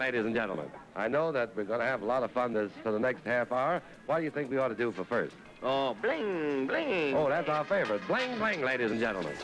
ladies and gentlemen. I know that we're going to have a lot of fun this for the next half hour. What do you think we ought to do for first? Oh, bling, bling. Oh, that's our favorite. Bling, bling, ladies and gentlemen.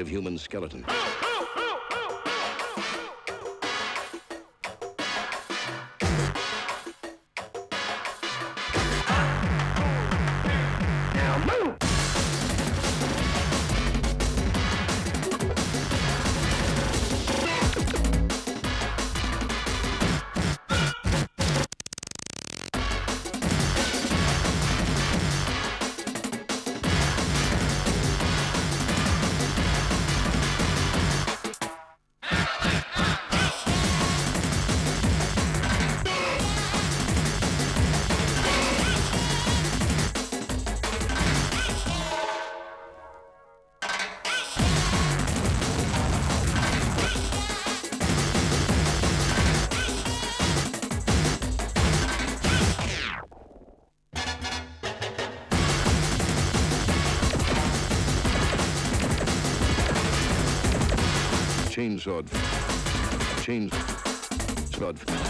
Of human skeleton. chainsaw chainsaw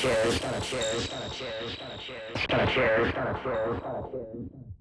Chainsawed. Chainsawed. Thank you.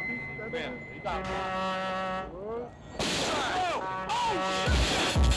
happy? Man, he got me. Oh! oh!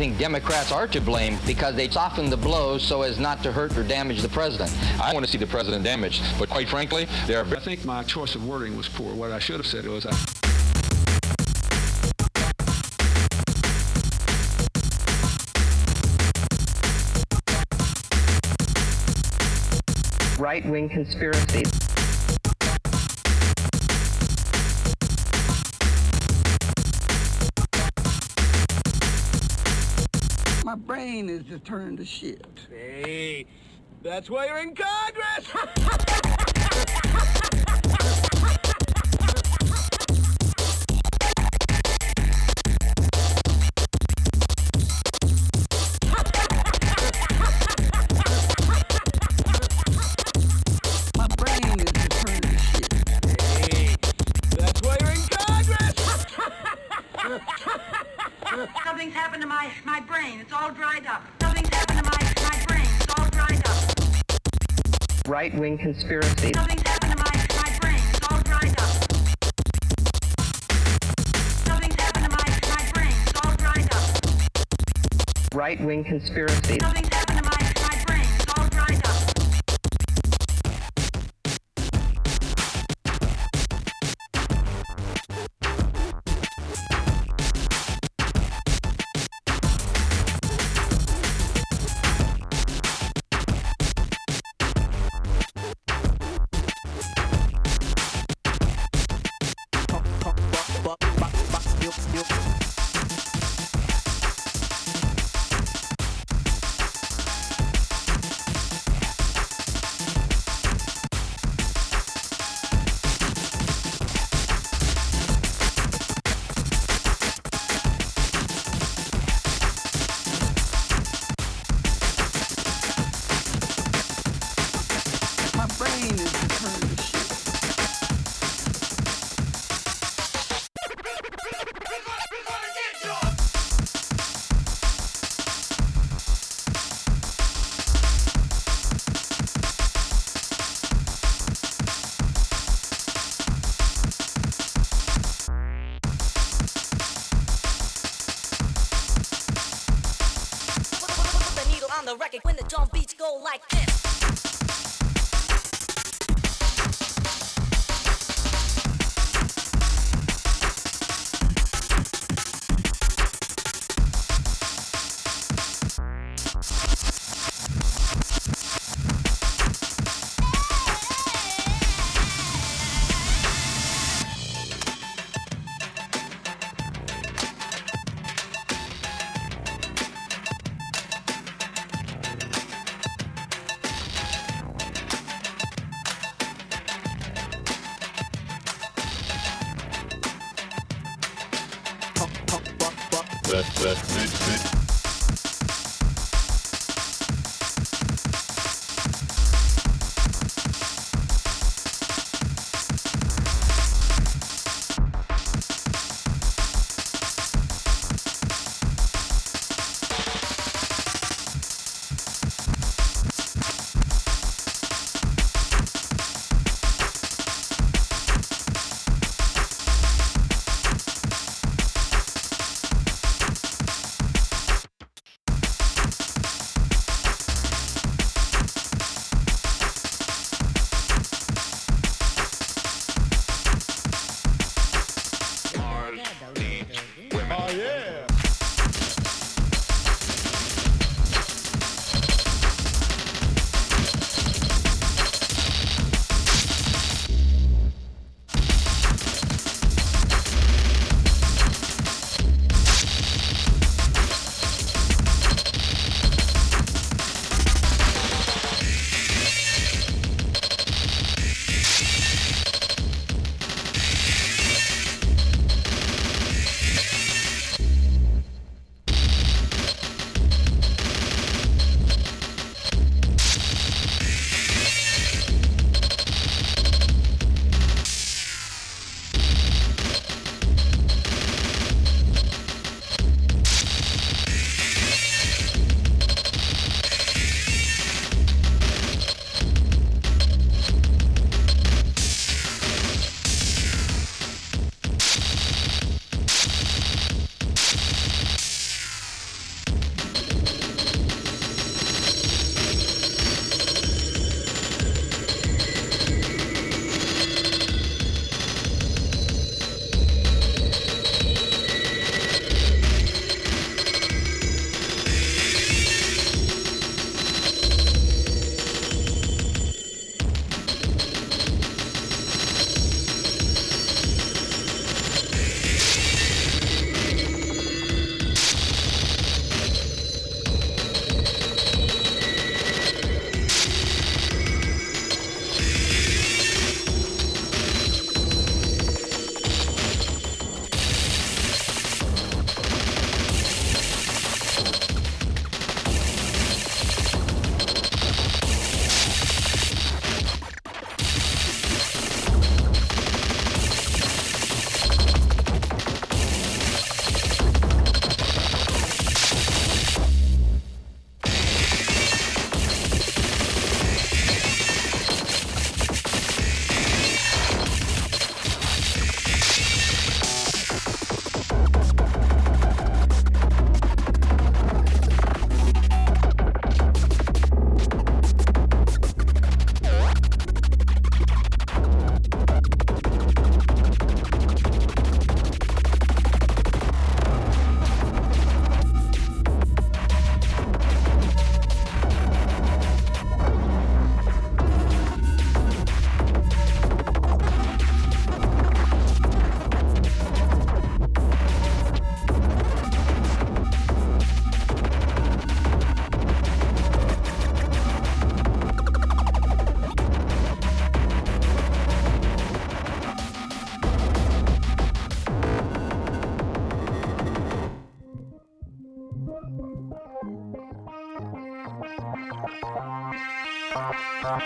Think Democrats are to blame because they soften the blows so as not to hurt or damage the president. I want to see the president damaged, but quite frankly, they are. I think my choice of wording was poor. What I should have said was. I right-wing conspiracy. Just turning to shit. Hey, that's why you're in Congress! It's all dried up. Right-wing conspiracy.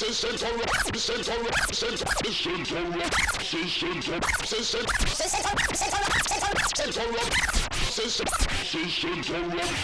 sen sen sonra sen sonra sen sen sonra sen sen sonra sen sen sen sonra sen sonra sen sonra sen sonra